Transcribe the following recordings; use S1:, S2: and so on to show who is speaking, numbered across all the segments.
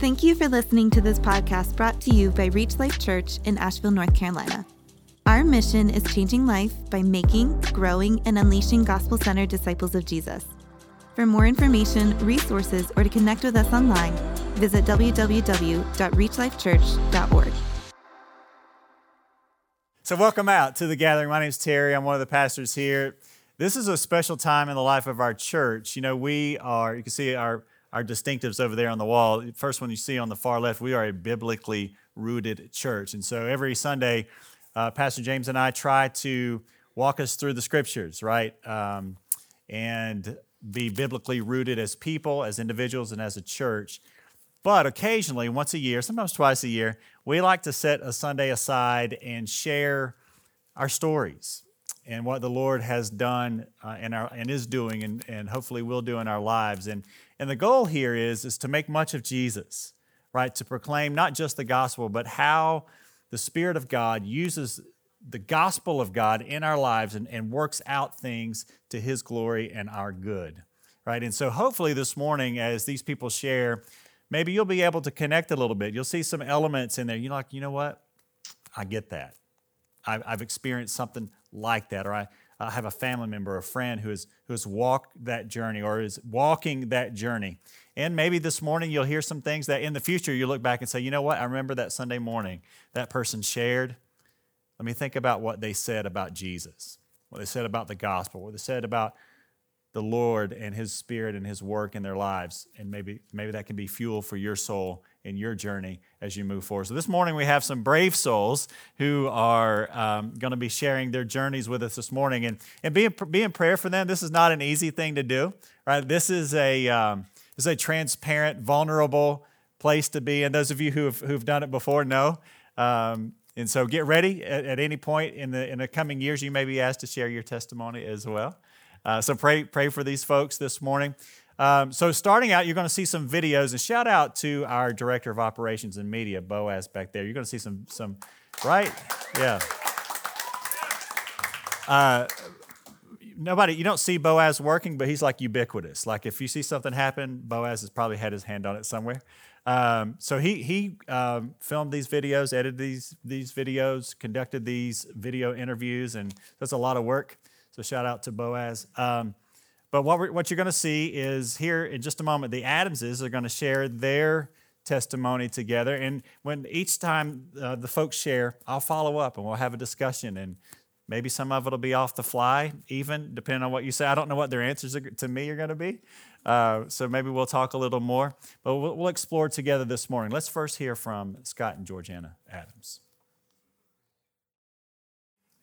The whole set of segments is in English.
S1: Thank you for listening to this podcast brought to you by Reach Life Church in Asheville, North Carolina. Our mission is changing life by making, growing, and unleashing gospel centered disciples of Jesus. For more information, resources, or to connect with us online, visit www.reachlifechurch.org.
S2: So, welcome out to the gathering. My name is Terry. I'm one of the pastors here. This is a special time in the life of our church. You know, we are, you can see our, our distinctives over there on the wall. First one you see on the far left, we are a biblically rooted church. And so every Sunday, uh, Pastor James and I try to walk us through the scriptures, right? Um, and be biblically rooted as people, as individuals, and as a church. But occasionally, once a year, sometimes twice a year, we like to set a Sunday aside and share our stories and what the Lord has done uh, and, our, and is doing and, and hopefully will do in our lives. And, and the goal here is, is to make much of Jesus, right? To proclaim not just the gospel, but how the Spirit of God uses the gospel of God in our lives and, and works out things to His glory and our good, right? And so hopefully this morning, as these people share, maybe you'll be able to connect a little bit. You'll see some elements in there. You're like, you know what? I get that. I've, I've experienced something like that, or I, I have a family member, a friend who has, who has walked that journey or is walking that journey. And maybe this morning you'll hear some things that in the future you look back and say, you know what? I remember that Sunday morning that person shared. Let me think about what they said about Jesus, what they said about the gospel, what they said about the Lord and His Spirit and His work in their lives. And maybe, maybe that can be fuel for your soul in your journey as you move forward. So this morning we have some brave souls who are um, going to be sharing their journeys with us this morning, and and be in, be in prayer for them. This is not an easy thing to do, right? This is a um, this is a transparent, vulnerable place to be, and those of you who have who've done it before know. Um, and so get ready at, at, any point in the in the coming years, you may be asked to share your testimony as well. Uh, so pray pray for these folks this morning. Um, so, starting out, you're going to see some videos, and shout out to our director of operations and media, Boaz, back there. You're going to see some, some, right? Yeah. Uh, nobody, you don't see Boaz working, but he's like ubiquitous. Like if you see something happen, Boaz has probably had his hand on it somewhere. Um, so he he um, filmed these videos, edited these these videos, conducted these video interviews, and that's a lot of work. So shout out to Boaz. Um, but what, what you're going to see is here in just a moment, the Adamses are going to share their testimony together. And when each time uh, the folks share, I'll follow up and we'll have a discussion. And maybe some of it will be off the fly, even depending on what you say. I don't know what their answers are, to me are going to be. Uh, so maybe we'll talk a little more. But we'll, we'll explore together this morning. Let's first hear from Scott and Georgiana Adams.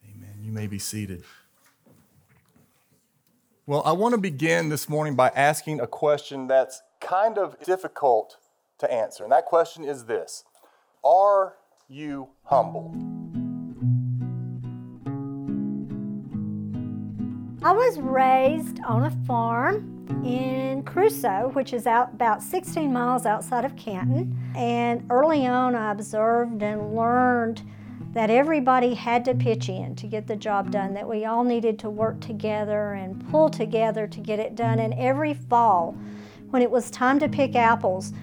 S3: Amen. You may be seated. Well, I want to begin this morning by asking a question that's kind of difficult to answer. And that question is this Are you humble?
S4: I was raised on a farm in Cruso, which is out about 16 miles outside of Canton. And early on, I observed and learned that everybody had to pitch in to get the job done, that we all needed to work together and pull together to get it done. And every fall, when it was time to pick apples,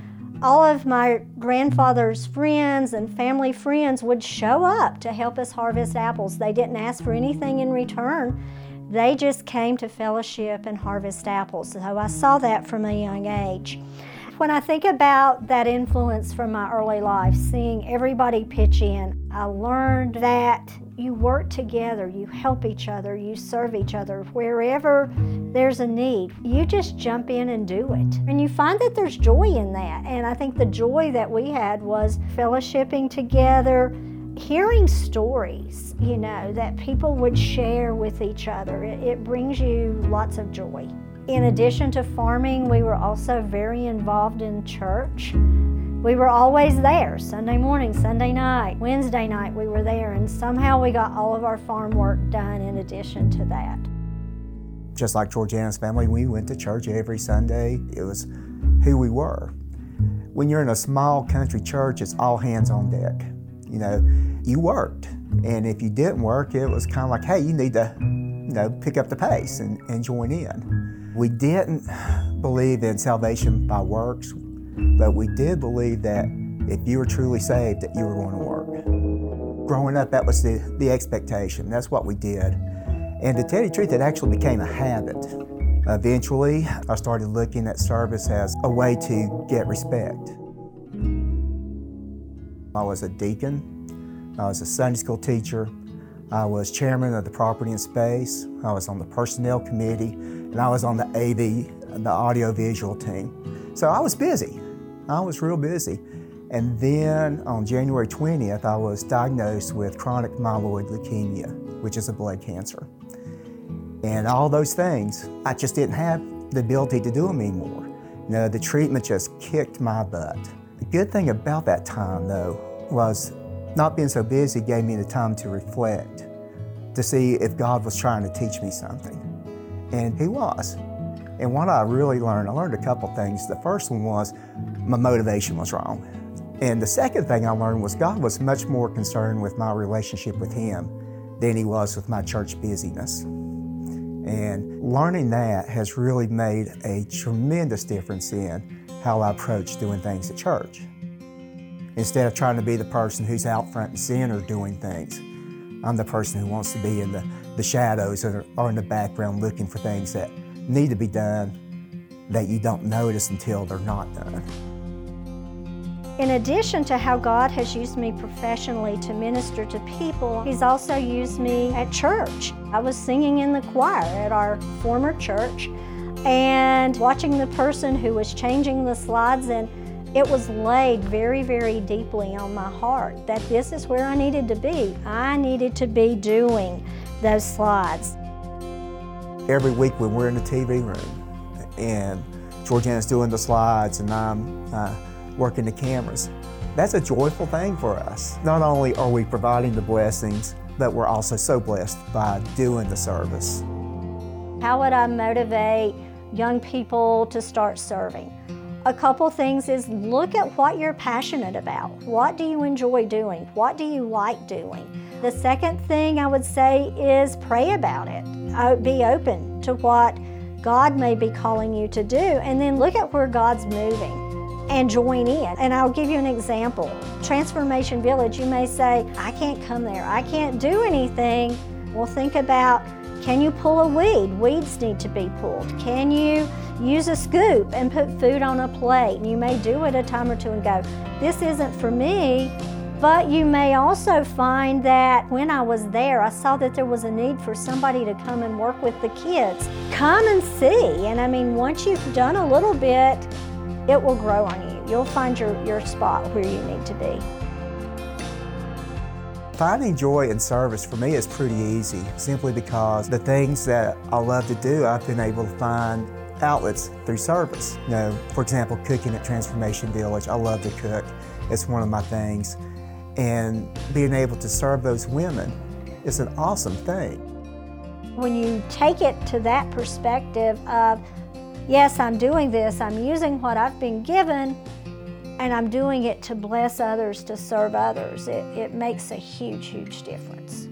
S4: all of my grandfather's friends and family friends would show up to help us harvest apples. They didn't ask for anything in return. They just came to fellowship and harvest apples. So I saw that from a young age. When I think about that influence from my early life, seeing everybody pitch in, I learned that you work together, you help each other, you serve each other. Wherever there's a need, you just jump in and do it. And you find that there's joy in that. And I think the joy that we had was fellowshipping together, hearing stories, you know, that people would share with each other. It, it brings you lots of joy. In addition to farming, we were also very involved in church. We were always there Sunday morning, Sunday night, Wednesday night, we were there, and somehow we got all of our farm work done in addition to that.
S5: Just like Georgiana's family, we went to church every Sunday. It was who we were. When you're in a small country church, it's all hands on deck. You know, you worked. And if you didn't work, it was kind of like, hey, you need to, you know, pick up the pace and, and join in. We didn't believe in salvation by works. but we did believe that if you were truly saved, that you were going to work. Growing up, that was the, the expectation. That's what we did. And to tell you the truth, it actually became a habit. Eventually, I started looking at service as a way to get respect. I was a deacon, I was a Sunday school teacher, I was chairman of the Property and Space, I was on the Personnel Committee, and I was on the AV, the audiovisual team. So I was busy. I was real busy. And then on January 20th, I was diagnosed with chronic myeloid leukemia, which is a blood cancer. And all those things, I just didn't have the ability to do them anymore. You know, the treatment just kicked my butt. The good thing about that time, though, was not being so busy gave me the time to reflect, to see if God was trying to teach me something. And He was. And what I really learned, I learned a couple things. The first one was my motivation was wrong. And the second thing I learned was God was much more concerned with my relationship with Him than He was with my church busyness. And learning that has really made a tremendous difference in how I approach doing things at church. Instead of trying to be the person who's out front and center doing things, I'm the person who wants to be in the, the shadows or, or in the background looking for things that need to be done that you don't notice until they're not done.
S4: In addition to how God has used me professionally to minister to people, He's also used me at church. I was singing in the choir at our former church and watching the person who was changing the slides and it was laid very, very deeply on my heart that this is where I needed to be. I needed to be doing those slides.
S5: Every week when we're in the TV room and Georgiana's doing the slides and I'm uh, working the cameras, that's a joyful thing for us. Not only are we providing the blessings, but we're also so blessed by doing the service.
S4: How would I motivate young people to start serving? A couple things is look at what you're passionate about. What do you enjoy doing? What do you like doing? The second thing I would say is pray about it. Uh, be open to what God may be calling you to do, and then look at where God's moving and join in. And I'll give you an example. Transformation Village, you may say, I can't come there, I can't do anything. Well, think about can you pull a weed? Weeds need to be pulled. Can you use a scoop and put food on a plate? You may do it a time or two and go, This isn't for me. But you may also find that when I was there, I saw that there was a need for somebody to come and work with the kids. Come and see. And I mean, once you've done a little bit, it will grow on you. You'll find your, your spot where you need to be.
S5: Finding joy in service for me is pretty easy, simply because the things that I love to do, I've been able to find outlets through service. You know, for example, cooking at Transformation Village. I love to cook. It's one of my things. And being able to serve those women is an awesome thing.
S4: When you take it to that perspective of, yes, I'm doing this, I'm using what I've been given, and I'm doing it to bless others, to serve others, it, it makes a huge, huge difference.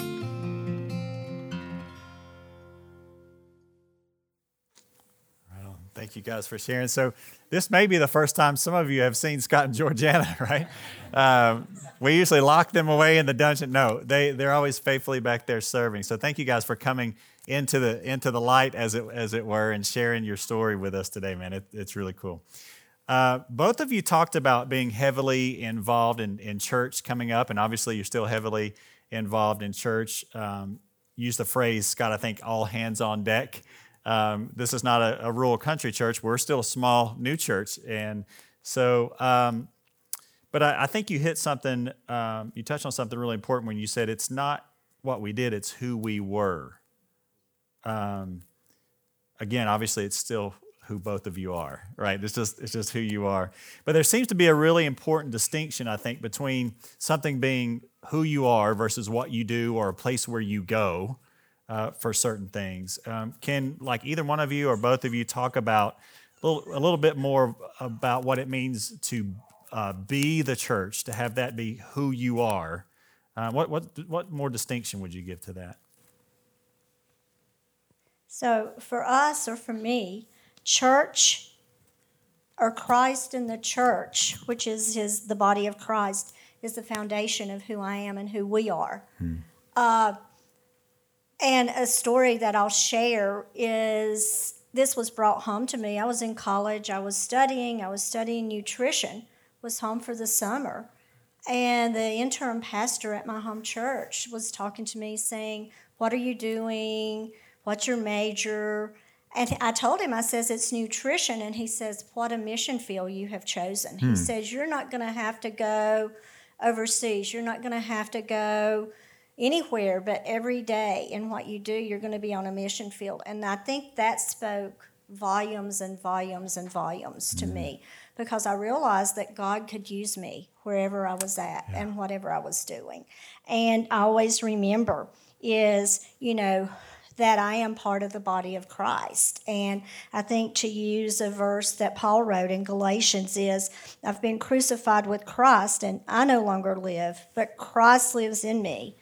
S2: Thank you guys for sharing. So, this may be the first time some of you have seen Scott and Georgiana, right? Um, we usually lock them away in the dungeon. No, they they're always faithfully back there serving. So, thank you guys for coming into the into the light, as it as it were, and sharing your story with us today, man. It, it's really cool. Uh, both of you talked about being heavily involved in, in church coming up, and obviously you're still heavily involved in church. Um, use the phrase, Scott, I think, all hands on deck. Um, this is not a, a, rural country church. We're still a small new church. And so, um, but I, I, think you hit something, um, you touched on something really important when you said it's not what we did, it's who we were. Um, again, obviously, it's still who both of you are, right? It's just, it's just who you are. But there seems to be a really important distinction, I think, between something being who you are versus what you do or a place where you go uh, for certain things. Um, can like either one of you or both of you talk about a little, a little bit more about what it means to uh, be the church, to have that be who you are? Uh, what, what, what more distinction would you give to that?
S4: So, for us or for me, church or Christ in the church, which is his the body of Christ, is the foundation of who I am and who we are. Hmm. Uh, and a story that I'll share is this was brought home to me. I was in college, I was studying, I was studying nutrition, was home for the summer. And the interim pastor at my home church was talking to me saying, What are you doing? What's your major? And I told him, I says, it's nutrition. And he says, what a mission field you have chosen. Hmm. He says, you're not going to have to go overseas. You're not going to have to go anywhere, but every day in what you do, you're going to be on a mission field. And I think that spoke volumes and volumes and volumes to mm. me because I realized that God could use me wherever I was at yeah. and whatever I was doing. And I always remember is, you know, that I am part of the body of Christ. And I think to use a verse that Paul wrote in Galatians is I've been crucified with Christ, and I no longer live, but Christ lives in me.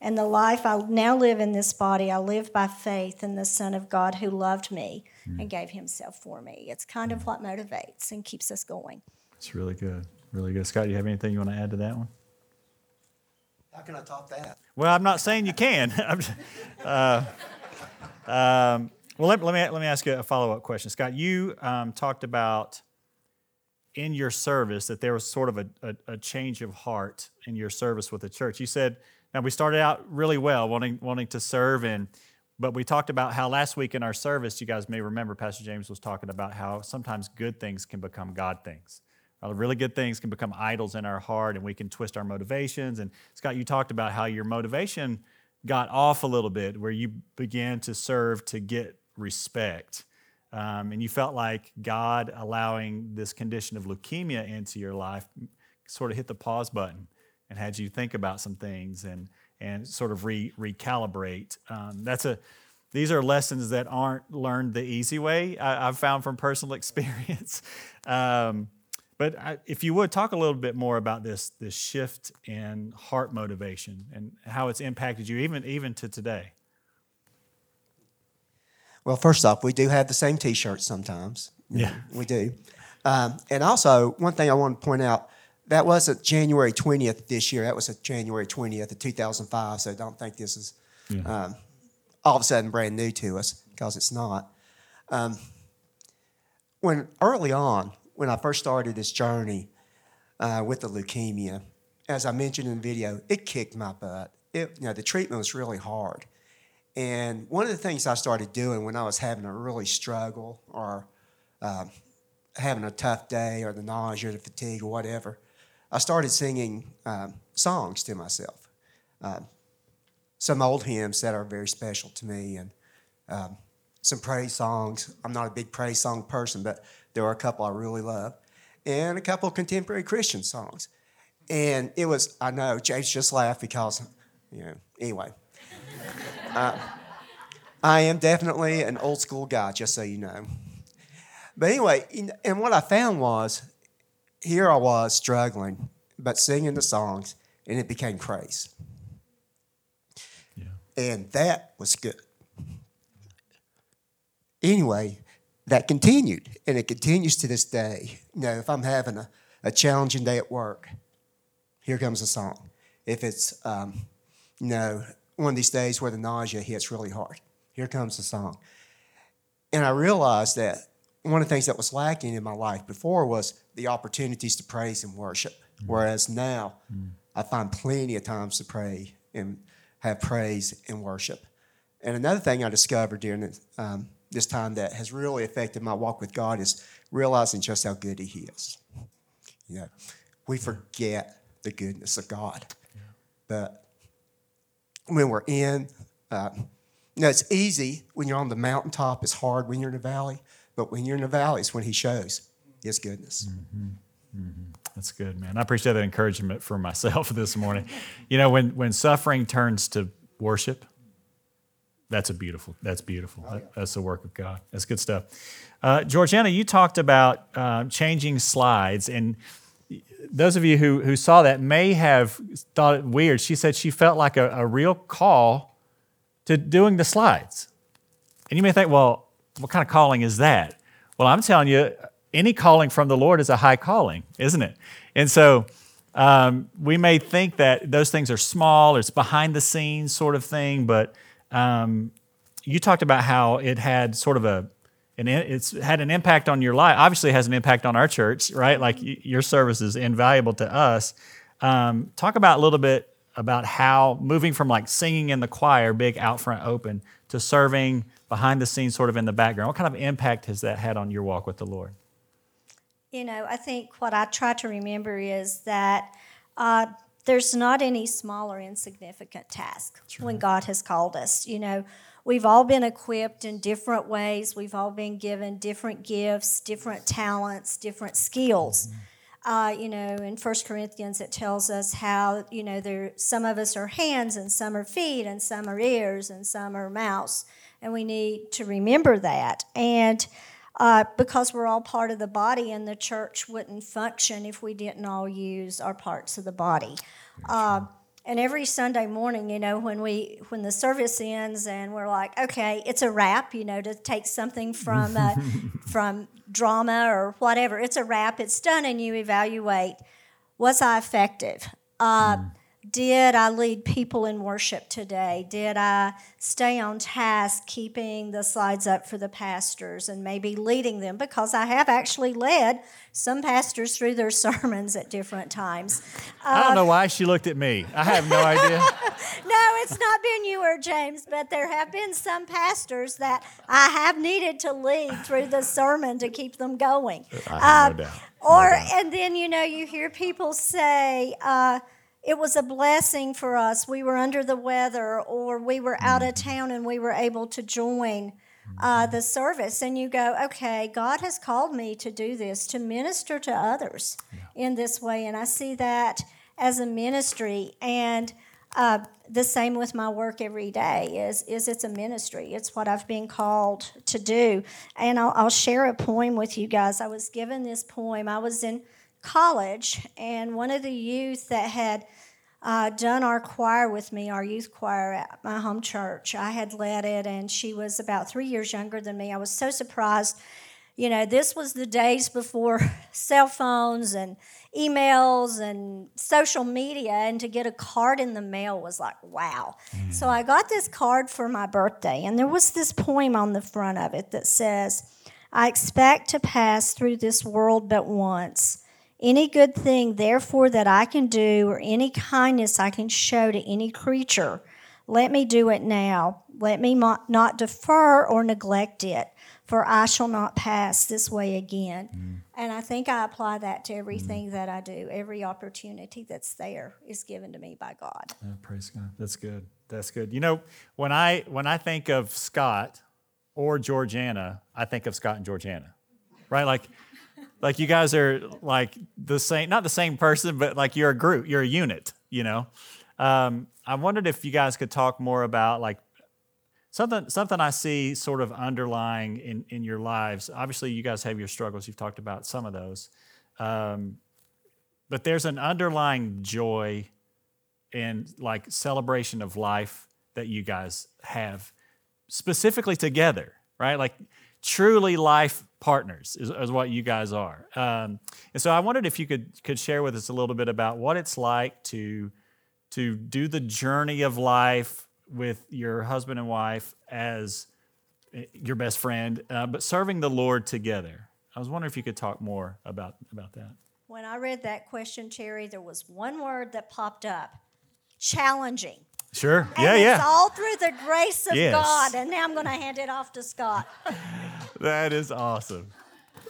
S4: And the life I now live in this body, I live by faith in the Son of God who loved me mm. and gave himself for me. It's kind of what motivates and keeps us going.
S2: It's really good. Really good. Scott, do you have anything you want to add to that one?
S6: How can I top that?
S2: Well, I'm not saying you can. uh, um, well, let, let, me, let me ask you a follow up question. Scott, you um, talked about in your service that there was sort of a, a, a, change of heart in your service with the church. You said, now we started out really well, wanting, wanting to serve, and, but we talked about how last week in our service, you guys may remember, Pastor James was talking about how sometimes good things can become God things. Uh, really good things can become idols in our heart and we can twist our motivations. And Scott, you talked about how your motivation got off a little bit, where you began to serve to get respect. Um, and you felt like God allowing this condition of leukemia into your life sort of hit the pause button and had you think about some things and, and sort of re, recalibrate. Um, that's a, these are lessons that aren't learned the easy way, I, have found from personal experience. Um, but I, if you would talk a little bit more about this this shift in heart motivation and how it's impacted you, even even to today.
S6: Well, first off, we do have the same T-shirts sometimes.
S2: Yeah,
S6: we do. Um, and also, one thing I want to point out that wasn't January 20th this year. That was a January 20th of 2005. So don't think this is yeah. um, all of a sudden brand new to us because it's not. Um, when early on, when I first started this journey uh, with the leukemia, as I mentioned in the video, it kicked my butt. It, you know, the treatment was really hard. And one of the things I started doing when I was having a really struggle or uh, having a tough day or the nausea or the fatigue or whatever, I started singing um, songs to myself. Uh, some old hymns that are very special to me and um, some praise songs. I'm not a big praise song person, but there were a couple I really love, and a couple contemporary Christian songs. And it was, I know, James just laughed because, you know, anyway. uh, I am definitely an old school guy, just so you know. But anyway, and what I found was here I was struggling, but singing the songs, and it became praise. Yeah. And that was good. Anyway, that continued and it continues to this day. You know, if I'm having a, a challenging day at work, here comes a song. If it's, um, you know, one of these days where the nausea hits really hard, here comes the song. And I realized that one of the things that was lacking in my life before was the opportunities to praise and worship. Mm. Whereas now, mm. I find plenty of times to pray and have praise and worship. And another thing I discovered during um, this time that has really affected my walk with God is realizing just how good He is. You know, we forget the goodness of God, yeah. but when we're in, uh, you know, it's easy when you're on the mountaintop. It's hard when you're in the valley, but when you're in the valleys, when He shows His goodness.
S2: Mm-hmm. Mm-hmm. That's good, man. I appreciate that encouragement for myself this morning. you know, when when suffering turns to worship, that's a beautiful. That's beautiful. Oh, yeah. That's the work of God. That's good stuff. Uh, Georgiana, you talked about uh, changing slides, and those of you who who saw that may have thought it weird. She said she felt like a, a real call to doing the slides, and you may think, well, what kind of calling is that? Well, I'm telling you, any calling from the Lord is a high calling, isn't it? And so um, we may think that those things are small, it's behind the scenes sort of thing, but um, you talked about how it had sort of a and it's had an impact on your life. Obviously, it has an impact on our church, right? Like your service is invaluable to us. Um, talk about a little bit about how moving from like singing in the choir, big out front open, to serving behind the scenes, sort of in the background. What kind of impact has that had on your walk with the Lord?
S4: You know, I think what I try to remember is that uh, there's not any small or insignificant task right. when God has called us. You know, we've all been equipped in different ways. We've all been given different gifts, different talents, different skills. Mm-hmm. Uh, you know, in First Corinthians, it tells us how you know there some of us are hands and some are feet and some are ears and some are mouths, and we need to remember that. And uh, because we're all part of the body, and the church wouldn't function if we didn't all use our parts of the body. Uh, and every Sunday morning, you know, when we when the service ends and we're like, okay, it's a wrap, you know, to take something from uh, from drama or whatever, it's a wrap, it's done, and you evaluate was I effective? Uh, mm. Did I lead people in worship today? Did I stay on task keeping the slides up for the pastors and maybe leading them? Because I have actually led some pastors through their sermons at different times.
S2: I don't know um, why she looked at me. I have no idea.
S4: no, it's not been you or James, but there have been some pastors that I have needed to lead through the sermon to keep them going.
S2: I have um, no doubt.
S4: Or,
S2: no doubt.
S4: and then, you know, you hear people say, uh, it was a blessing for us. We were under the weather, or we were out of town and we were able to join uh, the service. And you go, okay, God has called me to do this, to minister to others yeah. in this way. And I see that as a ministry. And uh, the same with my work every day is, is it's a ministry. It's what I've been called to do. And I'll, I'll share a poem with you guys. I was given this poem. I was in college, and one of the youth that had uh, done our choir with me, our youth choir at my home church, I had led it, and she was about three years younger than me. I was so surprised. You know, this was the days before cell phones and emails and social media, and to get a card in the mail was like, wow. Mm. So I got this card for my birthday, and there was this poem on the front of it that says, I expect to pass through this world but once. Any good thing, therefore, that I can do, or any kindness I can show to any creature, let me do it now. Let me not defer or neglect it, for I shall not pass this way again. Mm. And I think I apply that to everything mm. that I do. Every opportunity that's there is given to me by God.
S2: Yeah, praise God. That's good. That's good. You know, when I when I think of Scott or Georgiana, I think of Scott and Georgiana. Right? Like like you guys are like the same, not the same person, but like you're a group, you're a unit, you know? Um, I wondered if you guys could talk more about like something something I see sort of underlying in, in your lives. Obviously, you guys have your struggles. You've talked about some of those. Um, but there's an underlying joy and like celebration of life that you guys have specifically together, right? Like truly life partners is, is what you guys are. Um, and so I wondered if you could could share with us a little bit about what it's like to to do the journey of life with your husband and wife as eh, your best friend, uh, but serving the Lord together. I was wondering if you could talk more about about that.
S4: When I read that question, Terry, there was one word that popped up: challenging.
S2: Sure.
S4: And
S2: yeah,
S4: yeah.
S2: It's
S4: all through the grace of
S2: yes.
S4: God. And now I'm going to hand it off to Scott.
S2: that is awesome.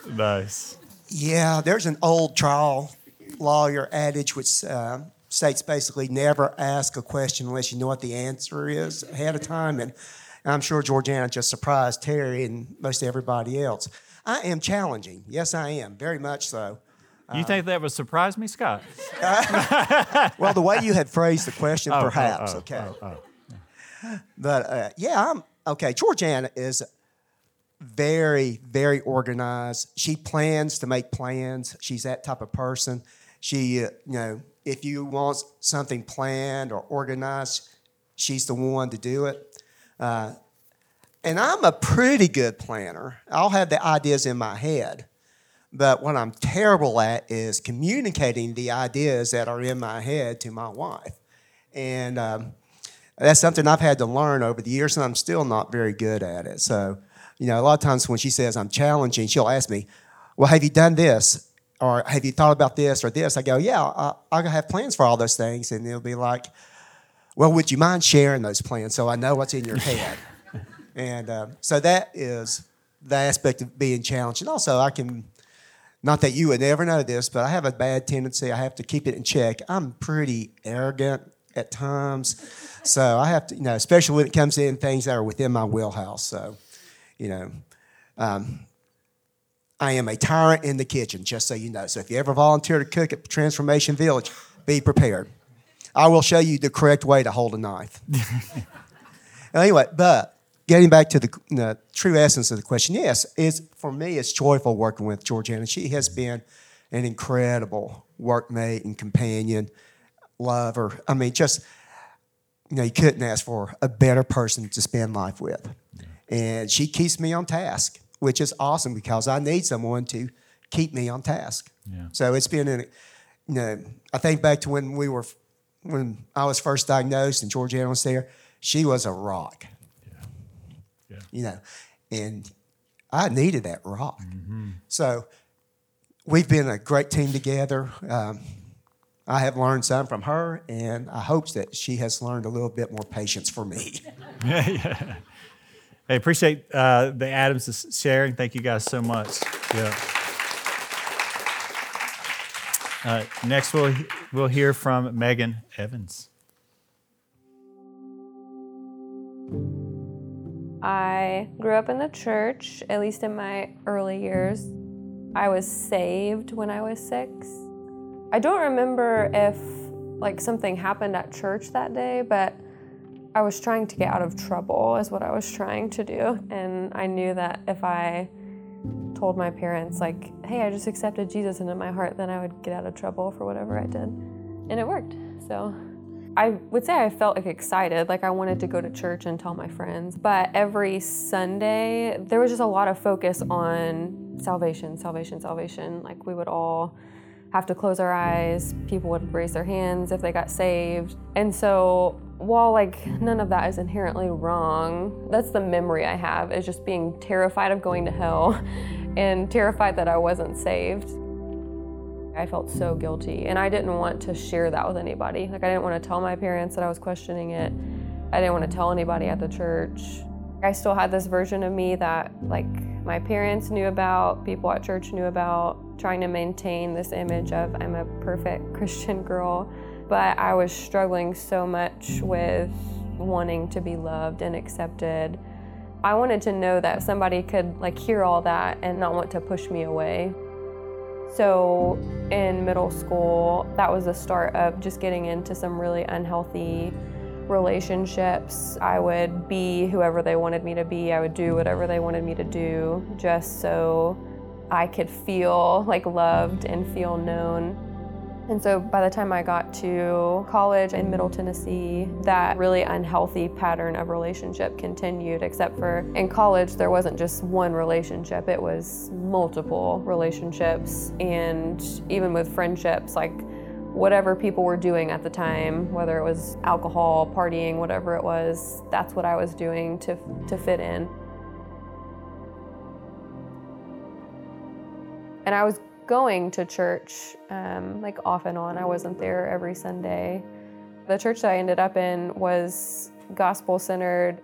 S2: Nice.
S6: Yeah, there's an old trial lawyer adage which uh, states basically never ask a question unless you know what the answer is ahead of time. And I'm sure Georgiana just surprised Terry and most everybody else. I am challenging. Yes, I am. Very much so.
S2: You think that would surprise me, Scott?
S6: well, the way you had phrased the question, oh, oh perhaps. Oh, oh, okay. Oh, but uh, yeah, I'm okay. Georgiana is very, very organized. She plans to make plans. She's that type of person. She, uh, you know, if you want something planned or organized, she's the one to do it. Uh, and I'm a pretty good planner. I'll have the ideas in my head But what I'm terrible at is communicating the ideas that are in my head to my wife. And um, that's something I've had to learn over the years, and I'm still not very good at it. So, you know, a lot of times when she says I'm challenging, she'll ask me, Well, have you done this? Or have you thought about this or this? I go, Yeah, I, I have plans for all those things. And they'll be like, Well, would you mind sharing those plans so I know what's in your head? and uh, so that is the aspect of being challenged. And also, I can, not that you would ever know this, but I have a bad tendency. I have to keep it in check. I'm pretty arrogant at times. So I have to, you know, especially when it comes in things that are within my wheelhouse. So, you know, um, I am a tyrant in the kitchen, just so you know. So if you ever volunteer to cook at Transformation Village, be prepared. I will show you the correct way to hold a knife. anyway, but getting back to the, true essence of the question, yes, it's, for me, it's joyful working with Georgiana. She has been an incredible workmate and companion, lover. I mean, just, you know, you couldn't ask for a better person to spend life with. And she keeps me on task, which is awesome because I need someone to keep me on task. Yeah. So it's been, an, you know, I think back to when we were, when I was first diagnosed and Georgiana was there, she was a rock you know, and I needed that rock. Mm-hmm. So we've been a great team together. Um, I have learned some from her, and I hope that she has learned a little bit more patience for me.
S2: yeah, yeah. Hey, appreciate uh, the Adams sharing. Thank you guys so much. Yeah. Uh, next, we'll we'll hear from Megan Evans.
S7: I grew up in the church, at least in my early years. I was saved when I was six. I don't remember if like something happened at church that day, but I was trying to get out of trouble is what I was trying to do. And I knew that if I told my parents like, "Hey, I just accepted Jesus into my heart," then I would get out of trouble for whatever I did. And it worked. So I would say I felt like excited, like I wanted to go to church and tell my friends. But every Sunday, there was just a lot of focus on salvation, salvation, salvation. Like we would all have to close our eyes, people would raise their hands if they got saved. And so, while like none of that is inherently wrong, that's the memory I have is just being terrified of going to hell and terrified that I wasn't saved. I felt so guilty and I didn't want to share that with anybody. Like I didn't want to tell my parents that I was questioning it. I didn't want to tell anybody at the church. I still had this version of me that like my parents knew about, people at church knew about, trying to maintain this image of I'm a perfect Christian girl. But I was struggling so much with wanting to be loved and accepted. I wanted to know that somebody could like hear all that and not want to push me away. So in middle school, that was the start of just getting into some really unhealthy relationships. I would be whoever they wanted me to be, I would do whatever they wanted me to do just so I could feel like loved and feel known. And so by the time I got to college in Middle Tennessee, that really unhealthy pattern of relationship continued, except for in college, there wasn't just one relationship, it was multiple relationships. And even with friendships, like whatever people were doing at the time, whether it was alcohol, partying, whatever it was, that's what I was doing to, to fit in. And I was going to church um, like off and on. I wasn't there every Sunday. The church that I ended up in was gospel centered,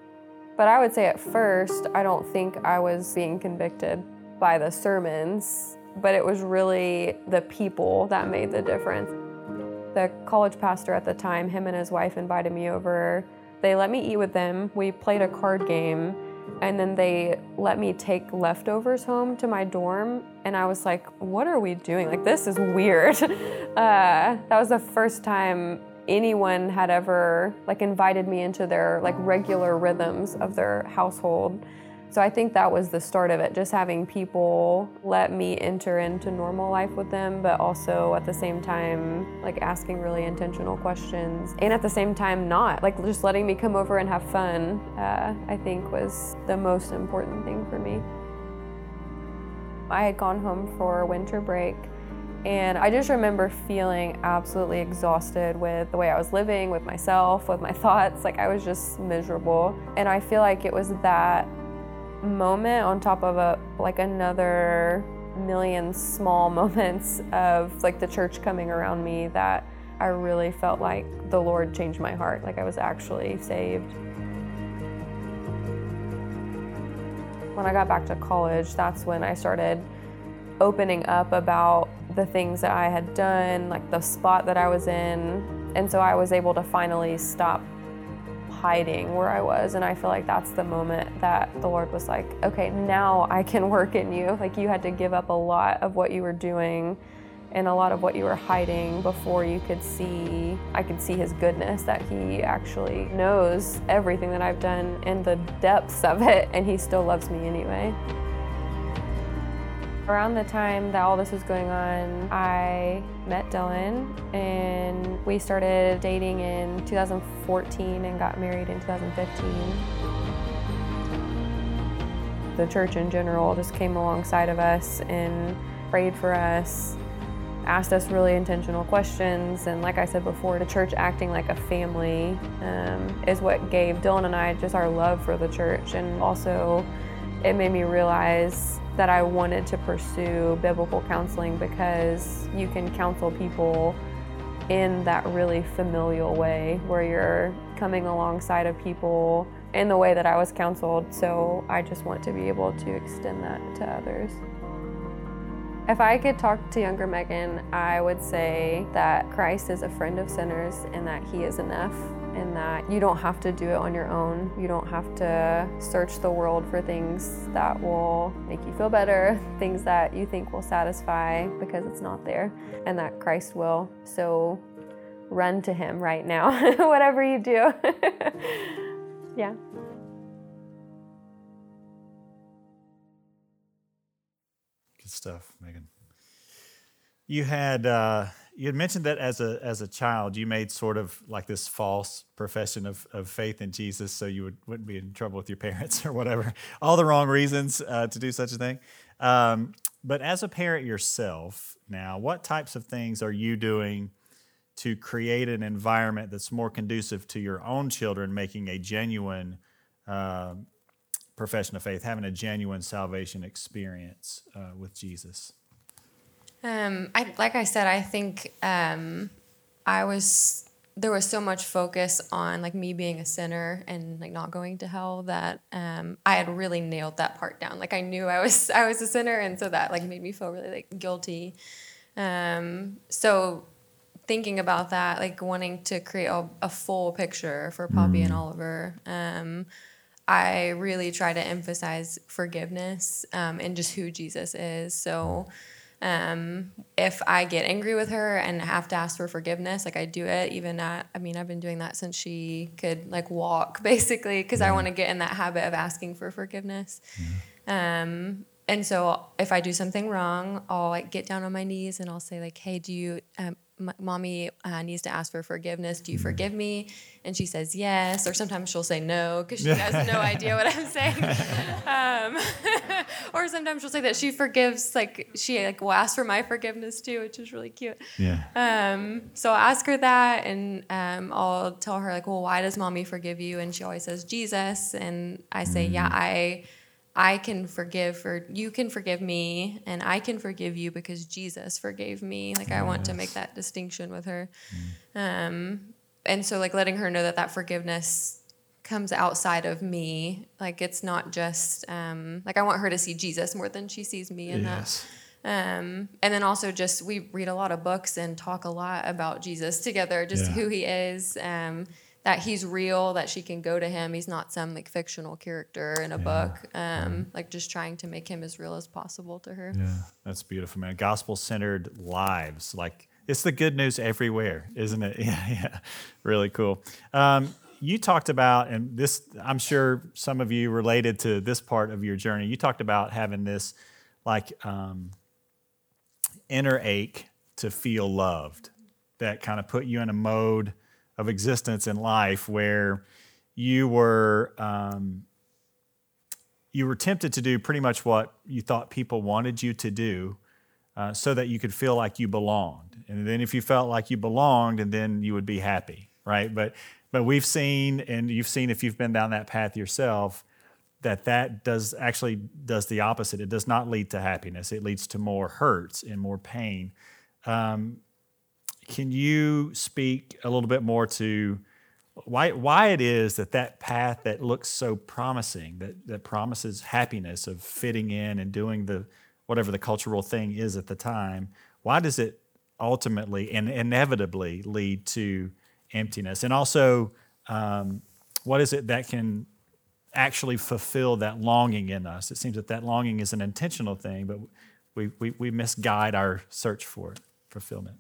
S7: but I would say at first, I don't think I was being convicted by the sermons, but it was really the people that made the difference. The college pastor at the time, him and his wife invited me over. They let me eat with them. We played a card game and then they let me take leftovers home to my dorm. And I was like, what are we doing? Like, this is weird. Uh, that was the first time anyone had ever like invited me into their like regular rhythms of their household. So I think that was the start of it, just having people let me enter into normal life with them, but also at the same time, like asking really intentional questions. And at the same time, not. Like just letting me come over and have fun, uh, I think was the most important thing for me. I had gone home for winter break and I just remember feeling absolutely exhausted with the way I was living, with myself, with my thoughts. Like I was just miserable. And I feel like it was that moment on top of a like another million small moments of like the church coming around me that I really felt like the Lord changed my heart, like I was actually saved. When I got back to college, that's when I started opening up about the things that I had done, like the spot that I was in. And so I was able to finally stop hiding where I was. And I feel like that's the moment that the Lord was like, okay, now I can work in you. Like you had to give up a lot of what you were doing and a lot of what you were hiding before you could see I could see his goodness that he actually knows everything that I've done and the depths of it and he still loves me anyway. Around the time that all this was going on, I met Dylan and we started dating in 2014 and got married in 2015. The church in general just came alongside of us and prayed for us, asked us really intentional questions, and like I said before, the church acting like a family um, is what gave Dylan and I just our love for the church, and also it made me realize that I wanted to pursue biblical counseling because you can counsel people in that really familial way where you're coming alongside of people in the way that I was counseled. So I just want to be able to extend that to others. If I could talk to younger Megan, I would say that Christ is a friend of sinners and that he is enough and that you don't have to do it on your own. You don't have to search the world for things that will make you feel better, things that you think will satisfy because it's not there, and that Christ will. So run to Him right now, whatever you do. yeah.
S2: Good stuff, Megan. You had uh, you had mentioned that as a as a child, you made sort of like this false profession of, of faith in Jesus, so you would, wouldn't be in trouble with your parents or whatever. All the wrong reasons uh, to do such a thing. Um, but as a parent yourself, now, what types of things are you doing to create an environment that's more conducive to your own children making a genuine uh, profession of faith, having a genuine salvation experience uh, with Jesus?
S8: Um, I, like I said, I think um, I was there was so much focus on like me being a sinner and like not going to hell that um, I had really nailed that part down. Like I knew I was I was a sinner, and so that like made me feel really like guilty. Um, so thinking about that, like wanting to create a, a full picture for Poppy and Oliver. Um, I really try to emphasize forgiveness um, and just who Jesus is. So um, if I get angry with her and have to ask for forgiveness, like I do it even at, I mean, I've been doing that since she could like walk basically, because I want to get in that habit of asking for forgiveness. Um, and so if I do something wrong, I'll like get down on my knees and I'll say like, "Hey, do you, um, mommy uh, needs to ask for forgiveness. Do you forgive me?" And she says yes, or sometimes she'll say no because she has no idea what I'm saying. Um, or sometimes she'll say that she forgives, like she like will ask for my forgiveness too, which is really cute.
S2: Yeah.
S8: Um, so I'll ask her that, and um, I'll tell her like, "Well, why does mommy forgive you?" And she always says Jesus, and I say, "Yeah, I." I can forgive or you can forgive me and I can forgive you because Jesus forgave me. Like I want to make that distinction with her. Um, and so like letting her know that that forgiveness comes outside of me. Like it's not just um, like I want her to see Jesus more than she sees me in
S2: Yes.
S8: that. Um, and then also just we read a lot of books and talk a lot about Jesus together, just
S2: Yeah.
S8: who he is. Um, that he's real, that she can go to him. He's not some like fictional character in a book. Um, like just trying to make him as real as possible to her.
S2: Yeah, that's beautiful, man. Gospel centered lives. Like, it's the good news everywhere, isn't it? Yeah, yeah. Really cool. Um, you talked about, and this, I'm sure some of you related to this part of your journey. You talked about having this, like, um, inner ache to feel loved that kind of put you in a mode of existence in life where you were um, you were tempted to do pretty much what you thought people wanted you to do uh, so that you could feel like you belonged. And then if you felt like you belonged, and then you would be happy, right? But but we've seen, and you've seen if you've been down that path yourself, that that does actually does the opposite. It does not lead to happiness. It leads to more hurts and more pain. Um, can you speak a little bit more to why why it is that that path that looks so promising, that that promises happiness of fitting in and doing the whatever the cultural thing is at the time, why does it ultimately and inevitably lead to emptiness? And also, um, what is it that can actually fulfill that longing in us? It seems that that longing is an intentional thing, but we, we, we misguide our search for fulfillment.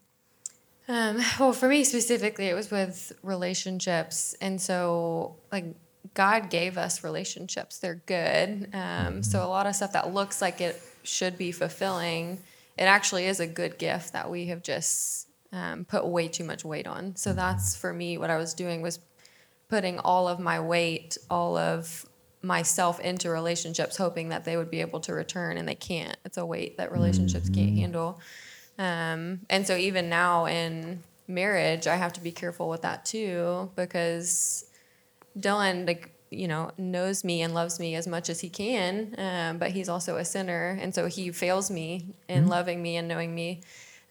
S8: Um, well, for me specifically, it was with relationships. And so, like, God gave us relationships. They're good. Um, so, a lot of stuff that looks like it should be fulfilling, it actually is a good gift that we have just um, put way too much weight on. So, that's for me what I was doing was putting all of my weight, all of myself into relationships, hoping that they would be able to return, and they can't. It's a weight that relationships can't handle. Um, and so even now in marriage, I have to be careful with that too because Dylan, like you know, knows me and loves me as much as he can, um, but he's also a sinner, and so he fails me in loving me and knowing me.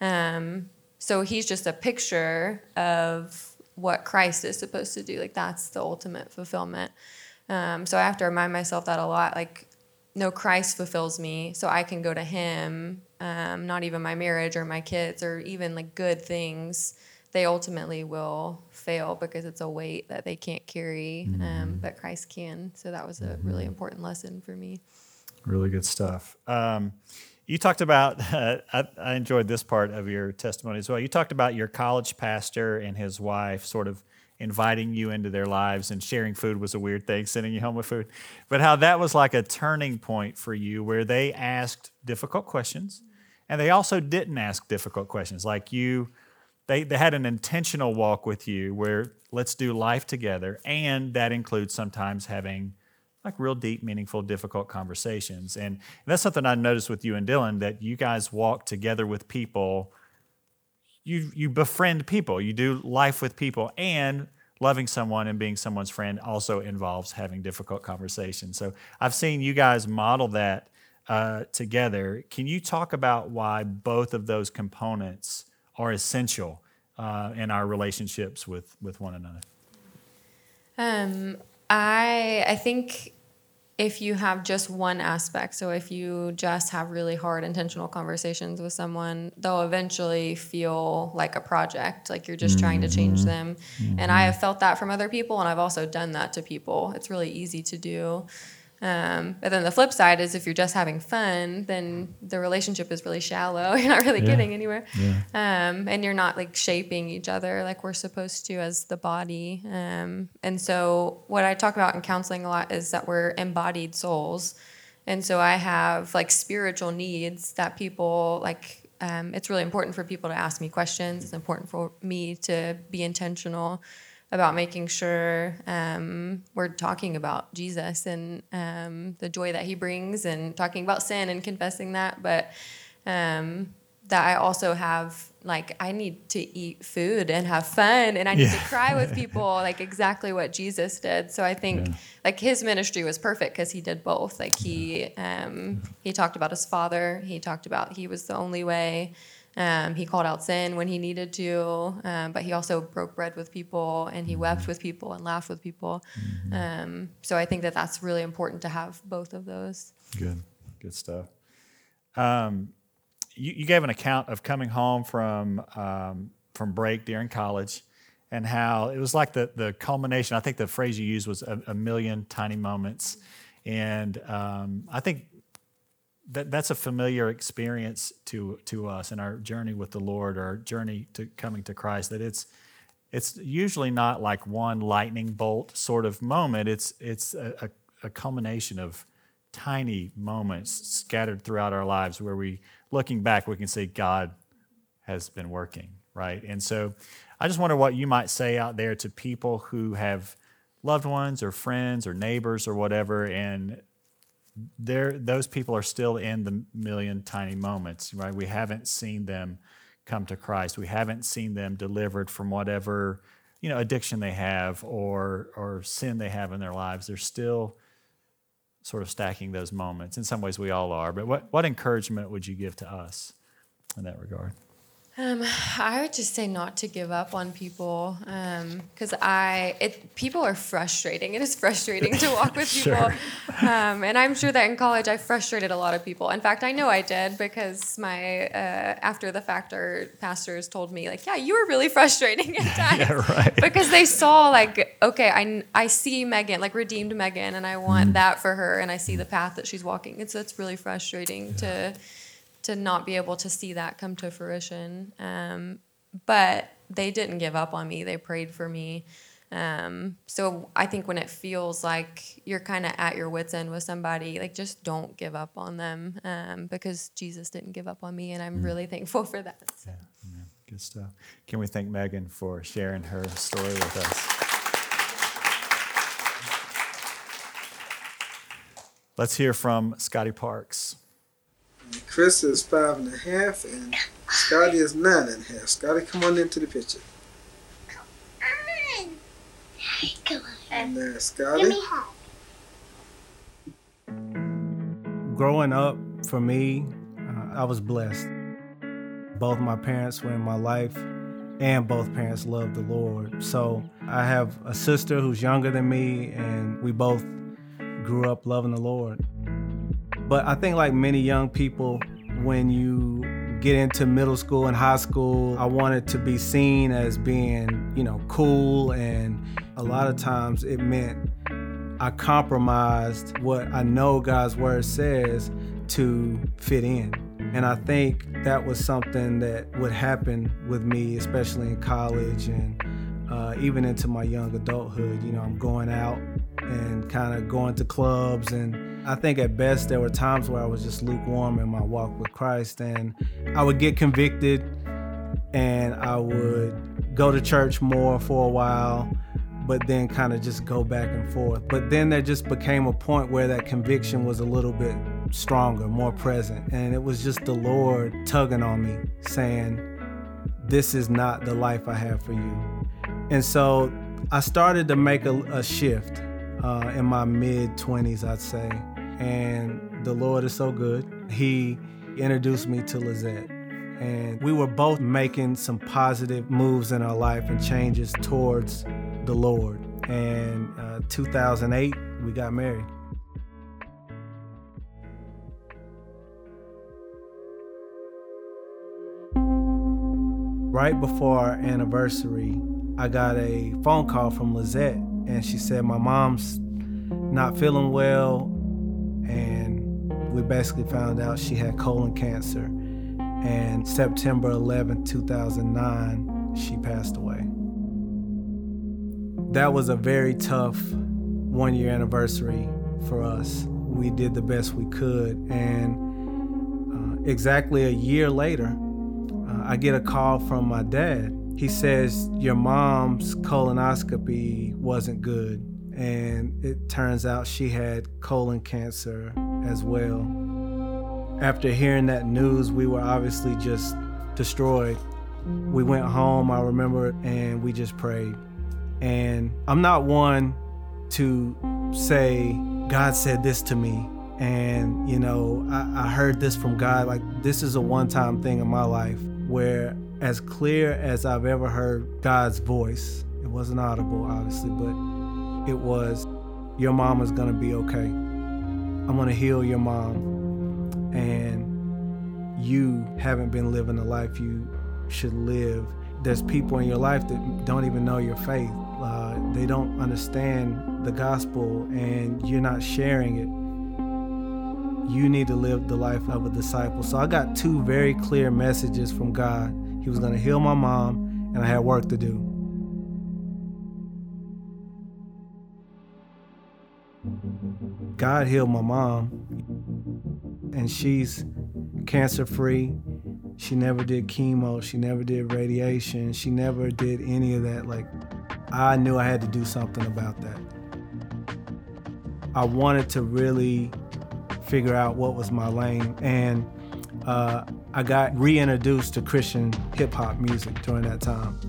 S8: Um, so he's just a picture of what Christ is supposed to do. Like that's the ultimate fulfillment. Um, so I have to remind myself that a lot. Like, no, Christ fulfills me, so I can go to Him. Um, not even my marriage or my kids or even like good things. They ultimately will fail because it's a weight that they can't carry, um, but Christ can. So that was a really important lesson for me.
S2: Really good stuff. Um, you talked about, uh, I, I enjoyed this part of your testimony as well. You talked about your college pastor and his wife sort of inviting you into their lives and sharing food was a weird thing, sending you home with food. But how that was like a turning point for you where they asked difficult questions and they also didn't ask difficult questions. Like you, they, they had an intentional walk with you where let's do life together. And that includes sometimes having like real deep, meaningful, difficult conversations. And, and that's something I noticed with you and Dylan that you guys walk together with people. You, you befriend people, you do life with people, and loving someone and being someone's friend also involves having difficult conversations. So I've seen you guys model that uh, together. Can you talk about why both of those components are essential uh, in our relationships with, with one another?
S8: Um, I I think if you have just one aspect, so if you just have really hard intentional conversations with someone, they'll eventually feel like a project, like you're just trying to change mm-hmm. them. And I mm-hmm. have felt that from other people, and I've also done that to people. It's really easy to do. Um, but then the flip side is if you're just having fun, then the relationship is really shallow. You're not really getting anywhere. Um, and you're not like shaping each other like we're supposed to as the body. Um, and so what I talk about in counseling a lot is that we're embodied souls. And so I have like spiritual needs that people like um, it's really important for people to ask me questions. It's important for me to be intentional about making sure um, we're talking about Jesus and um, the joy that he brings and talking about sin and confessing that. But um, that I also have, like, I need to eat food and have fun and I need
S2: Yeah.
S8: to cry with people, like, exactly what Jesus did. So I think, like, his ministry was perfect because he did both. Like, he, um, he talked about his father, he talked about he was the only way. Um, he called out sin when he needed to, um, but he also broke bread with people and he wept with people and laughed with people. Um, so I think that that's really important to have both of those.
S2: Good, good stuff. Um, you, you gave an account of coming home from um, from break during college, and how it was like the the culmination. I think the phrase you used was a, a million tiny moments, and um, I think that that's a familiar experience to to us in our journey with the Lord, our journey to coming to Christ. That it's it's usually not like one lightning bolt sort of moment. It's it's a, a, a culmination of tiny moments scattered throughout our lives where we, looking back, we can see God has been working, right? And so, I just wonder what you might say out there to people who have loved ones or friends or neighbors or whatever, and there those people are still in the million tiny moments, right? We haven't seen them come to Christ. We haven't seen them delivered from whatever you know addiction they have or or sin they have in their lives. They're still sort of stacking those moments. In some ways, we all are. But what what encouragement would you give to us in that regard?
S8: Um, I would just say not to give up on people because um, I it people are frustrating. It is frustrating to walk with people, sure. um, and I'm sure that in college I frustrated a lot of people. In fact, I know I did because my uh, after the fact our pastors told me like, yeah, you were really frustrating at times yeah, right. because they saw like, okay, I I see Megan like redeemed Megan, and I want mm. that for her, and I see the path that she's walking. It's it's really frustrating yeah. to to not be able to see that come to fruition. Um, but they didn't give up on me. They prayed for me. Um, so I think when it feels like you're kind of at your wits end with somebody, like just don't give up on them um, because Jesus didn't give up on me, and I'm mm. really thankful for that. So.
S2: Yeah, good stuff. Can we thank Megan for sharing her story with us? Let's hear from Scotty Parks.
S9: Chris is five and a half, and Scotty is nine and a half. Scotty, come on into the picture. Come on. Come on. And there's Scotty. Give me hug.
S10: Growing up, for me, uh, I was blessed. Both my parents were in my life, and both parents loved the Lord. So I have a sister who's younger than me, and we both grew up loving the Lord. But I think, like many young people, when you get into middle school and high school, I wanted to be seen as being, you know, cool. And a lot of times it meant I compromised what I know God's word says to fit in. And I think that was something that would happen with me, especially in college and uh, even into my young adulthood. You know, I'm going out and kind of going to clubs and I think at best there were times where I was just lukewarm in my walk with Christ and I would get convicted and I would go to church more for a while but then kind of just go back and forth. But then there just became a point where that conviction was a little bit stronger, more present. And it was just the Lord tugging on me, saying, This is not the life I have for you. And so I started to make a, a shift uh, in my mid 20s, I'd say and the Lord is so good. He introduced me to Lizette. And we were both making some positive moves in our life and changes towards the Lord. And uh, 2008, we got married. Right before our anniversary, I got a phone call from Lizette, and she said, My mom's not feeling well we basically found out she had colon cancer. And September 11, 2009, she passed away. That was a very tough one year anniversary for us. We did the best we could. And uh, exactly a year later, uh, I get a call from my dad. He says, Your mom's colonoscopy wasn't good and it turns out she had colon cancer as well. After hearing that news, we were obviously just destroyed. We went home, I remember, and we just prayed. And I'm not one to say, God said this to me. And, you know, I, I heard this from God. Like, this is a one time thing in my life where, as clear as I've ever heard God's voice, it wasn't audible, obviously, but it was, Your mama's gonna be okay. I'm gonna heal your mom. And you haven't been living the life you should live. There's people in your life that don't even know your faith. Uh, they don't understand the gospel, and you're not sharing it you need to live the life of a disciple. So I got two very clear messages from God. He was going to heal my mom, and I had work to do. God healed my mom, and she's cancer free. She never did chemo, she never did radiation, she never did any of that. Like, I knew I had to do something about that. I wanted to really figure out what was my lane. And uh, I got reintroduced to Christian hip hop music during that time.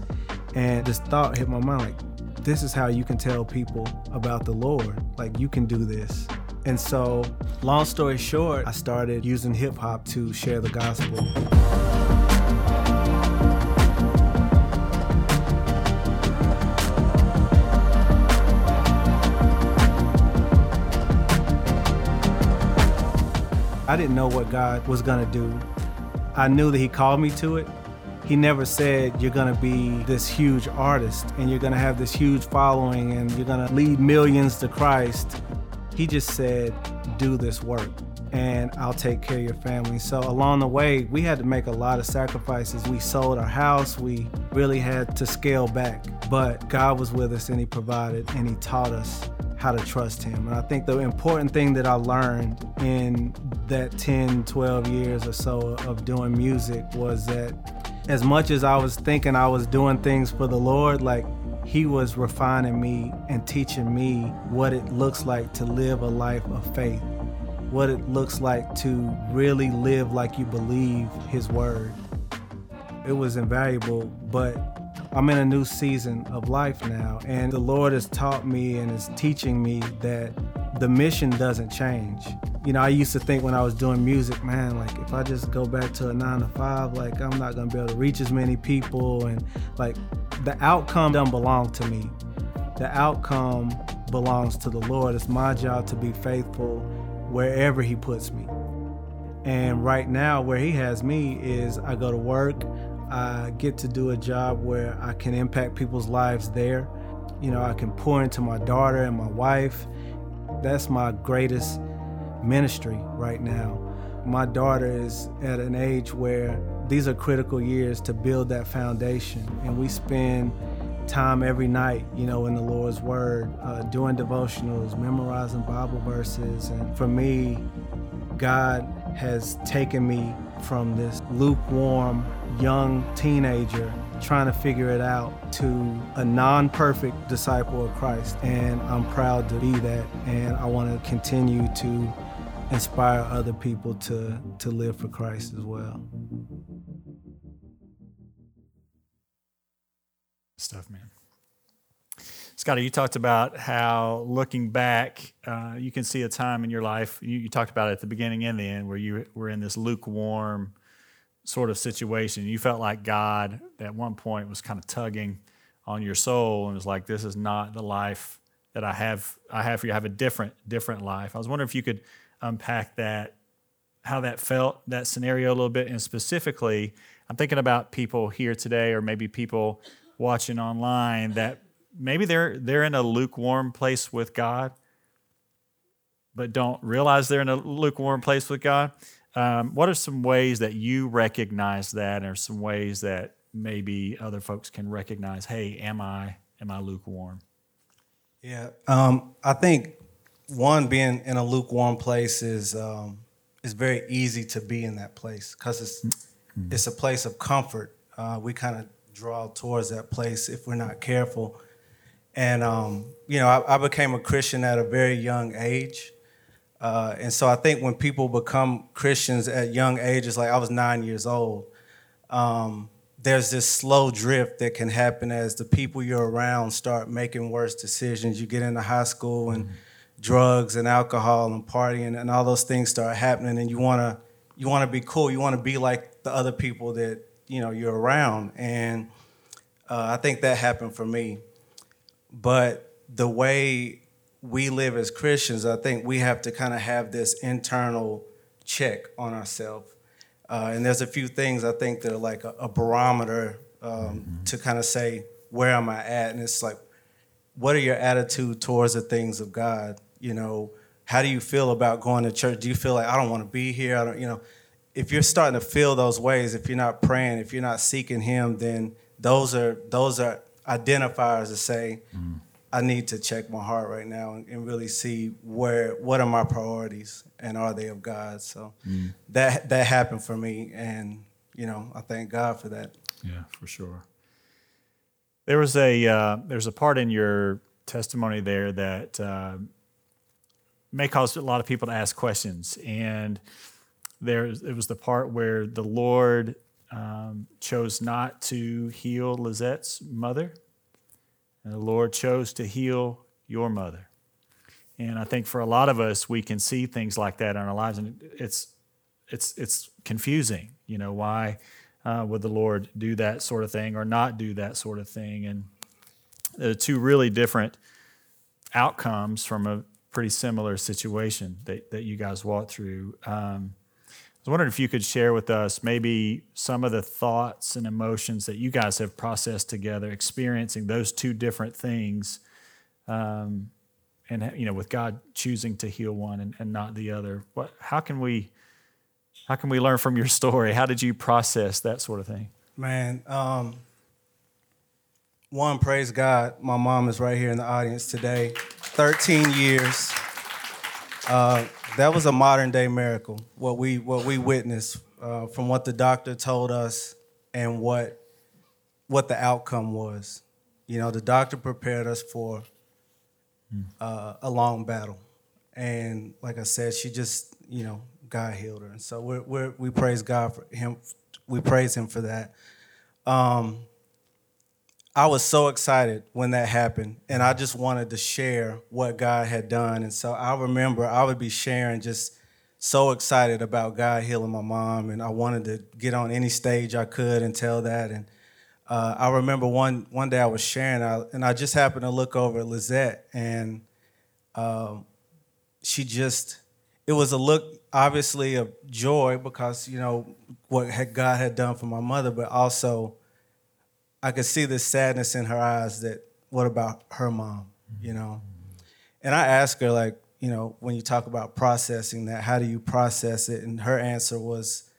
S10: And this thought hit my mind like, this is how you can tell people about the Lord. Like, you can do this. And so, long story short, I started using hip hop to share the gospel. I didn't know what God was going to do. I knew that He called me to it. He never said you're to be this huge artist and you're to have this huge following and you're to lead millions to Christ. He just said, do this work and I'll take care of your family. So along the way, we had to make a lot of sacrifices. We sold our house, we really had to scale back, but God was with us and He provided and He taught us how to trust him. And I think the important thing that I learned in that 10, 12 years or so of doing music was that as much as I was thinking I was doing things for the Lord, like he was refining me and teaching me what it looks like to live a life of faith, what it looks like to really live like you believe his word. It was invaluable, but I'm in a new season of life now, and the Lord has taught me and is teaching me that the mission doesn't change. You know, I used to think when I was doing music, man, like if I just go back to a nine to five, like I'm not gonna be able to reach as many people, and like the outcome doesn't belong to me. The outcome belongs to the Lord. It's my job to be faithful wherever He puts me. And right now, where He has me is I go to work, I get to do a job where I can impact people's lives there. You know, I can pour into my daughter and my wife. That's my greatest ministry right now. My daughter is at an age where these are critical years to build that foundation, and we spend time every night, you know, in the Lord's Word, uh, doing devotionals, memorizing Bible verses. And for me, God has taken me from this lukewarm young teenager trying to figure it out to a non perfect disciple of Christ. And I'm proud to be that. And I want to continue to inspire other people to, to live for Christ as well.
S2: Stuff, man. Scotty, you talked about how looking back, uh, you can see a time in your life. You, you, talked about it at the beginning and the end where you were in this lukewarm sort of situation. You felt like God at one point was kind of tugging on your soul and was like, "This is not the life that I have. I have for you. I have a different, different life." I was wondering if you could unpack that, how that felt, that scenario a little bit, and specifically, I'm thinking about people here today, or maybe people watching online that maybe they're they're in a lukewarm place with God, but don't realize they're in a lukewarm place with God. Um, what are some ways that you recognize that, or some ways that maybe other folks can recognize? Hey, am I am I lukewarm?
S10: Yeah, um, I think one being in a lukewarm place is um, is very easy to be in that place because it's mm-hmm. it's a place of comfort. Uh, we kind of draw towards that place if we're not careful. And, um, you know, I, I, became a Christian at a very young age. Uh, and so I think when people become Christians at young ages, like I was nine years old, um, there's this slow drift that can happen as the people you're around start making worse decisions. You get into high school and mm-hmm. drugs and alcohol and partying and all those things start happening, and you wanna you wanna be cool. You wanna be like the other people that you know you're around, and uh, I think that happened for me. But the way we live as Christians, I think we have to kind of have this internal check on ourselves. Uh, and there's a few things I think that are like a, a barometer um, mm-hmm. to kind of say, where am I at? And it's like, what are your attitude towards the things of God? You know, how do you feel about going to church? Do you feel like I don't want to be here? I don't, you know, if you're starting to feel those ways, if you're not praying, if you're not seeking Him, then those are those are identifiers to say, mm. I need to check my heart right now and, and, really see where what are my priorities and are they of God. So mm. that that happened for me, and you know I thank God for that.
S2: Yeah, for sure. There was a uh, there's a part in your testimony there that uh, may cause a lot of people to ask questions. And there, it was the part where the Lord um, chose not to heal Lizette's mother, and the Lord chose to heal your mother. And I think for a lot of us, we can see things like that in our lives, and it's it's it's confusing. You know, why uh, would the Lord do that sort of thing or not do that sort of thing? And the two really different outcomes from a pretty similar situation that, that you guys walked through. Um, was wondering if you could share with us maybe some of the thoughts and emotions that you guys have processed together, experiencing those two different things. Um, and you know, with God choosing to heal one and, and not the other, what? How can we? How can we learn from your story? How did you process that sort of thing?
S10: Man, um, one, praise God. My mom is right here in the audience today. 13 years. Uh, that was a modern day miracle. What we what we witnessed uh, from what the doctor told us and what what the outcome was. You know, the doctor prepared us for uh, a long battle, and like I said, she just you know God healed her, and so we're we praise God for him. We praise Him for that. Um, I was so excited when that happened, and I just wanted to share what God had done. And so I remember I would be sharing just so excited about God healing my mom, and I wanted to get on any stage I could and tell that. And uh, I remember one one day I was sharing, I, and I just happened to look over at Lizette, and um, she just it was a look obviously of joy because you know what had God had done for my mother, but also I could see the sadness in her eyes that what about her mom, you know? And I asked her, like, you know, when you talk about processing that, how do you process it? And her answer was,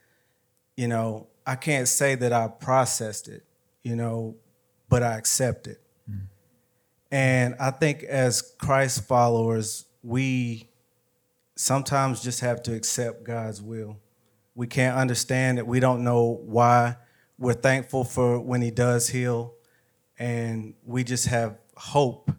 S10: you know, I can't say that I processed it, you know, but I accept it. Mm. And I think as Christ followers, we sometimes just have to accept God's will. We can't understand it. We don't know why we're thankful for when he does heal, and we just have hope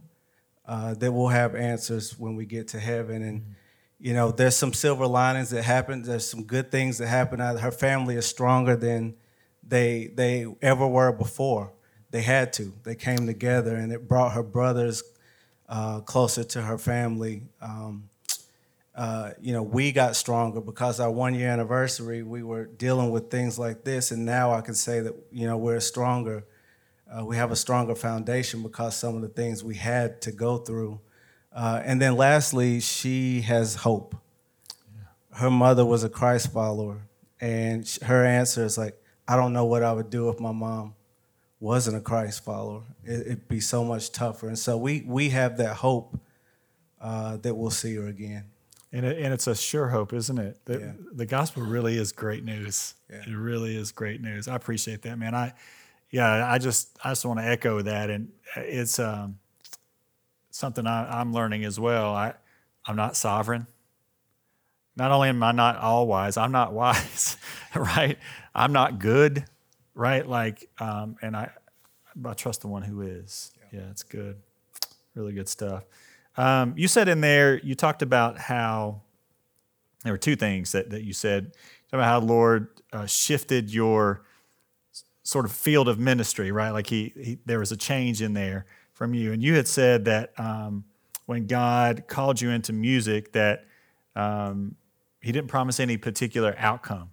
S10: uh, that we'll have answers when we get to heaven. And you know, there's some silver linings that happen. There's some good things that happen. Her family is stronger than they they ever were before. They had to. They came together, and it brought her brothers uh, closer to her family. Um, uh, you know, we got stronger because our one year anniversary, we were dealing with things like this, and now I can say that you know we're stronger. Uh, we have a stronger foundation because some of the things we had to go through, uh, and then lastly, she has hope. Yeah. Her mother was a Christ follower, and her answer is like, "I don't know what I would do if my mom wasn't a Christ follower. It, would be so much tougher." And so we we have that hope uh, that we'll see her again.
S2: And, it, and it's a sure hope, isn't it? The, yeah. the gospel really is great news. Yeah. It really is great news. I appreciate that, man. I, yeah, I just I just want to echo that, and it's um, something I, I'm learning as well. I I'm not sovereign. Not only am I not all wise, I'm not wise, right? I'm not good, right? Like, um, and I I trust the one who is. Yeah, yeah it's good, really good stuff. Um, you said in there, you talked about how there were two things that, that you said about how the Lord uh, shifted your sort of field of ministry, right? Like he, he, there was a change in there from you, and you had said that um, when God called you into music, that um, He didn't promise any particular outcome,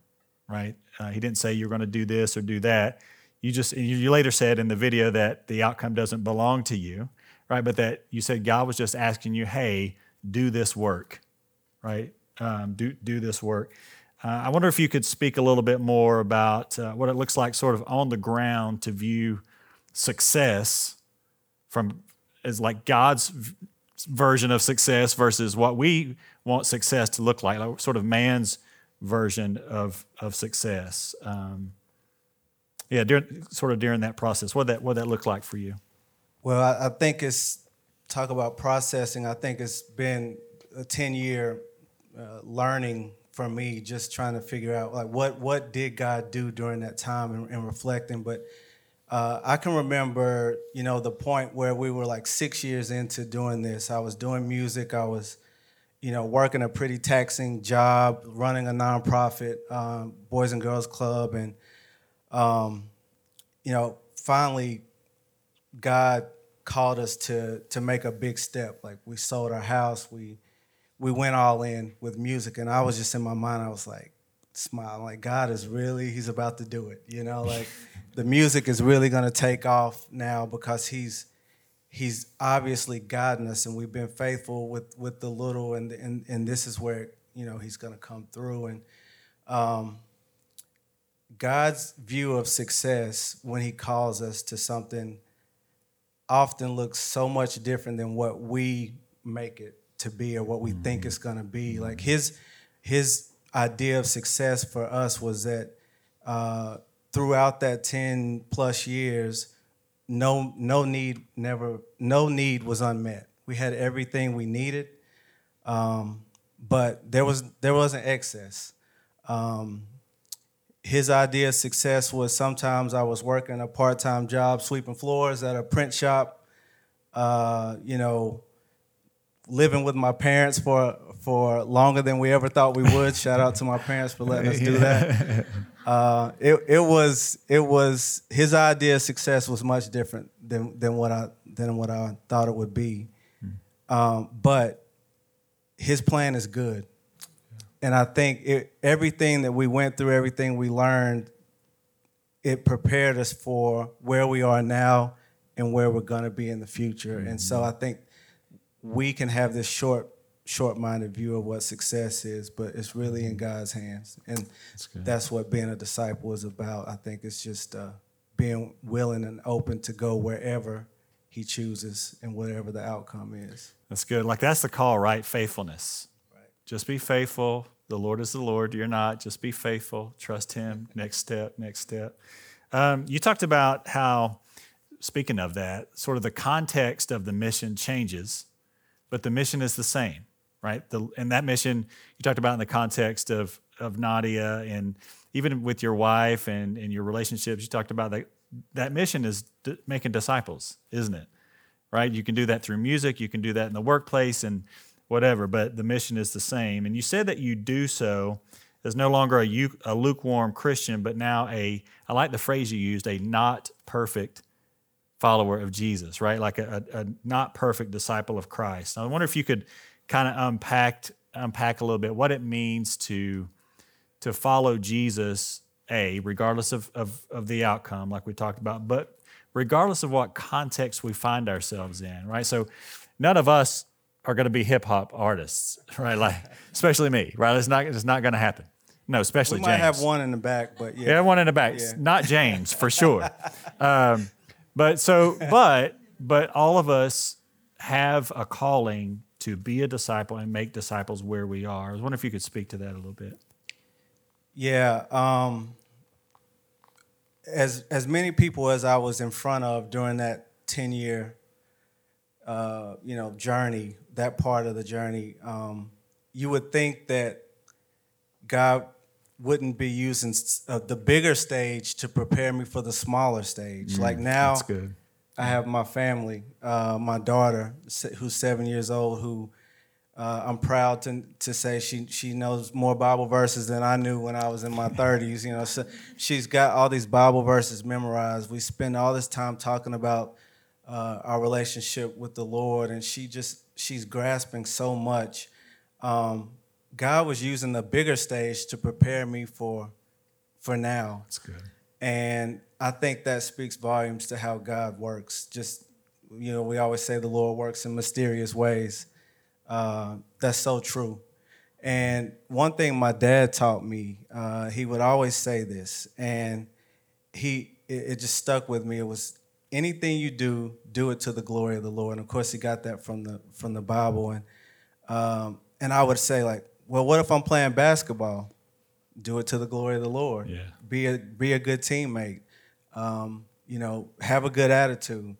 S2: right? Uh, he didn't say you're going to do this or do that. You just you later said in the video that the outcome doesn't belong to you right? But that you said God was just asking you, hey, do this work, right? Um, do do this work. Uh, I wonder if you could speak a little bit more about uh, what it looks like, sort of on the ground, to view success from as like God's version of success versus what we want success to look like, like sort of man's version of of success. Um, yeah, during, sort of during that process, what that what that look like for you?
S10: Well, I, I think it's talk about processing. I think it's been a ten year uh, learning for me, just trying to figure out like what what did God do during that time and, and reflecting. But uh, I can remember, you know, the point where we were like six years into doing this. I was doing music. I was, you know, working a pretty taxing job, running a nonprofit, um, Boys and Girls Club, and um, you know, finally, God called us to to make a big step. Like we sold our house, we we went all in with music, and I was just in my mind, I was like smiling, like God is really, He's about to do it. You know, like the music is really gonna take off now because He's He's obviously guiding us, and we've been faithful with with the little, and and and this is where you know He's gonna come through and. Um, God's view of success when He calls us to something often looks so much different than what we make it to be or what we think it's going to be. Like His His idea of success for us was that uh, throughout that ten plus years, no no need never no need was unmet. We had everything we needed, um, but there was there wasn't excess. Um, his idea of success was sometimes I was working a part time job sweeping floors at a print shop, uh, you know, living with my parents for for longer than we ever thought we would. Shout out to my parents for letting us do that. Uh, it it was it was his idea of success was much different than than what I than what I thought it would be, um, but his plan is good. And I think it, everything that we went through, everything we learned, it prepared us for where we are now and where we're going to be in the future. And so I think we can have this short, short-minded view of what success is, but it's really in God's hands, and that's, what being a disciple is about. I think it's just uh, being willing and open to go wherever He chooses and whatever the outcome is.
S2: That's good. Like that's the call, right? Faithfulness. Just be faithful. The Lord is the Lord. You're not. Just be faithful. Trust Him. Next step. Next step. Um, you talked about how, speaking of that, sort of the context of the mission changes, but the mission is the same, right? The, and that mission you talked about in the context of of Nadia and even with your wife and, and your relationships, you talked about that. That mission is d- making disciples, isn't it? Right? You can do that through music. You can do that in the workplace and whatever, but the mission is the same. And you said that you do so as no longer a, a lukewarm Christian, but now a, I like the phrase you used, a not perfect follower of Jesus, right? Like a, a, a not perfect disciple of Christ. Now, I wonder if you could kind of unpack unpack a little bit what it means to to follow Jesus, a regardless of, of, of the outcome, like we talked about, but regardless of what context we find ourselves in, right? So none of us are going to be hip hop artists, right? Like, especially me, right? It's not, it's not going to happen. No, especially
S10: we might
S2: James.
S10: have one in the back, but yeah,
S2: yeah one in the back.
S10: Yeah.
S2: Not James for sure. um, but so, but but all of us have a calling to be a disciple and make disciples where we are. I was wondering if you could speak to that a little bit.
S10: Yeah. Um, as as many people as I was in front of during that ten year, uh, you know, journey, that part of the journey, um, you would think that God wouldn't be using uh, the bigger stage to prepare me for the smaller stage.
S2: Mm,
S10: like now,
S2: that's good.
S10: I have my family, uh, my daughter, who's seven years old, who uh, I'm proud to to say she she knows more Bible verses than I knew when I was in my 30s. You know, so she's got all these Bible verses memorized. We spend all this time talking about uh, our relationship with the Lord, and she just she's grasping so much. Um, God was using the bigger stage to prepare me for for now.
S2: That's good.
S10: And I think that speaks volumes to how God works. Just, you know, we always say the Lord works in mysterious ways. Uh, that's so true. And one thing my dad taught me, uh, he would always say this, and he it, it just stuck with me. It was anything you do, do it to the glory of the Lord. And of course, he got that from the from the Bible. And um, and I would say like, well, what if I'm playing basketball? Do it to the glory of the Lord.
S2: Yeah.
S10: Be a be a good teammate. Um, you know, have a good attitude.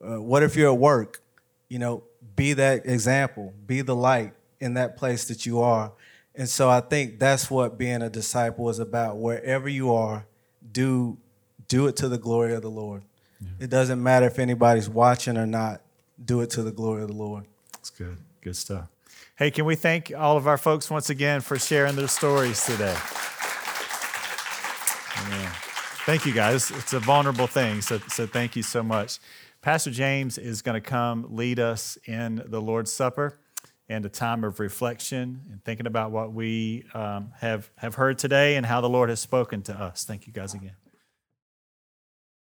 S10: Uh, what if you're at work? You know, be that example. Be the light in that place that you are. And so I think that's what being a disciple is about. Wherever you are, do do it to the glory of the Lord. It doesn't matter if anybody's watching or not. Do it to the glory of the Lord.
S2: That's good. Good stuff. Hey, can we thank all of our folks once again for sharing their stories today? Amen. Thank you, guys. It's a vulnerable thing, so, so thank you so much. Pastor James is going to come lead us in the Lord's Supper and a time of reflection and thinking about what we um, have, have heard today and how the Lord has spoken to us. Thank you, guys, again.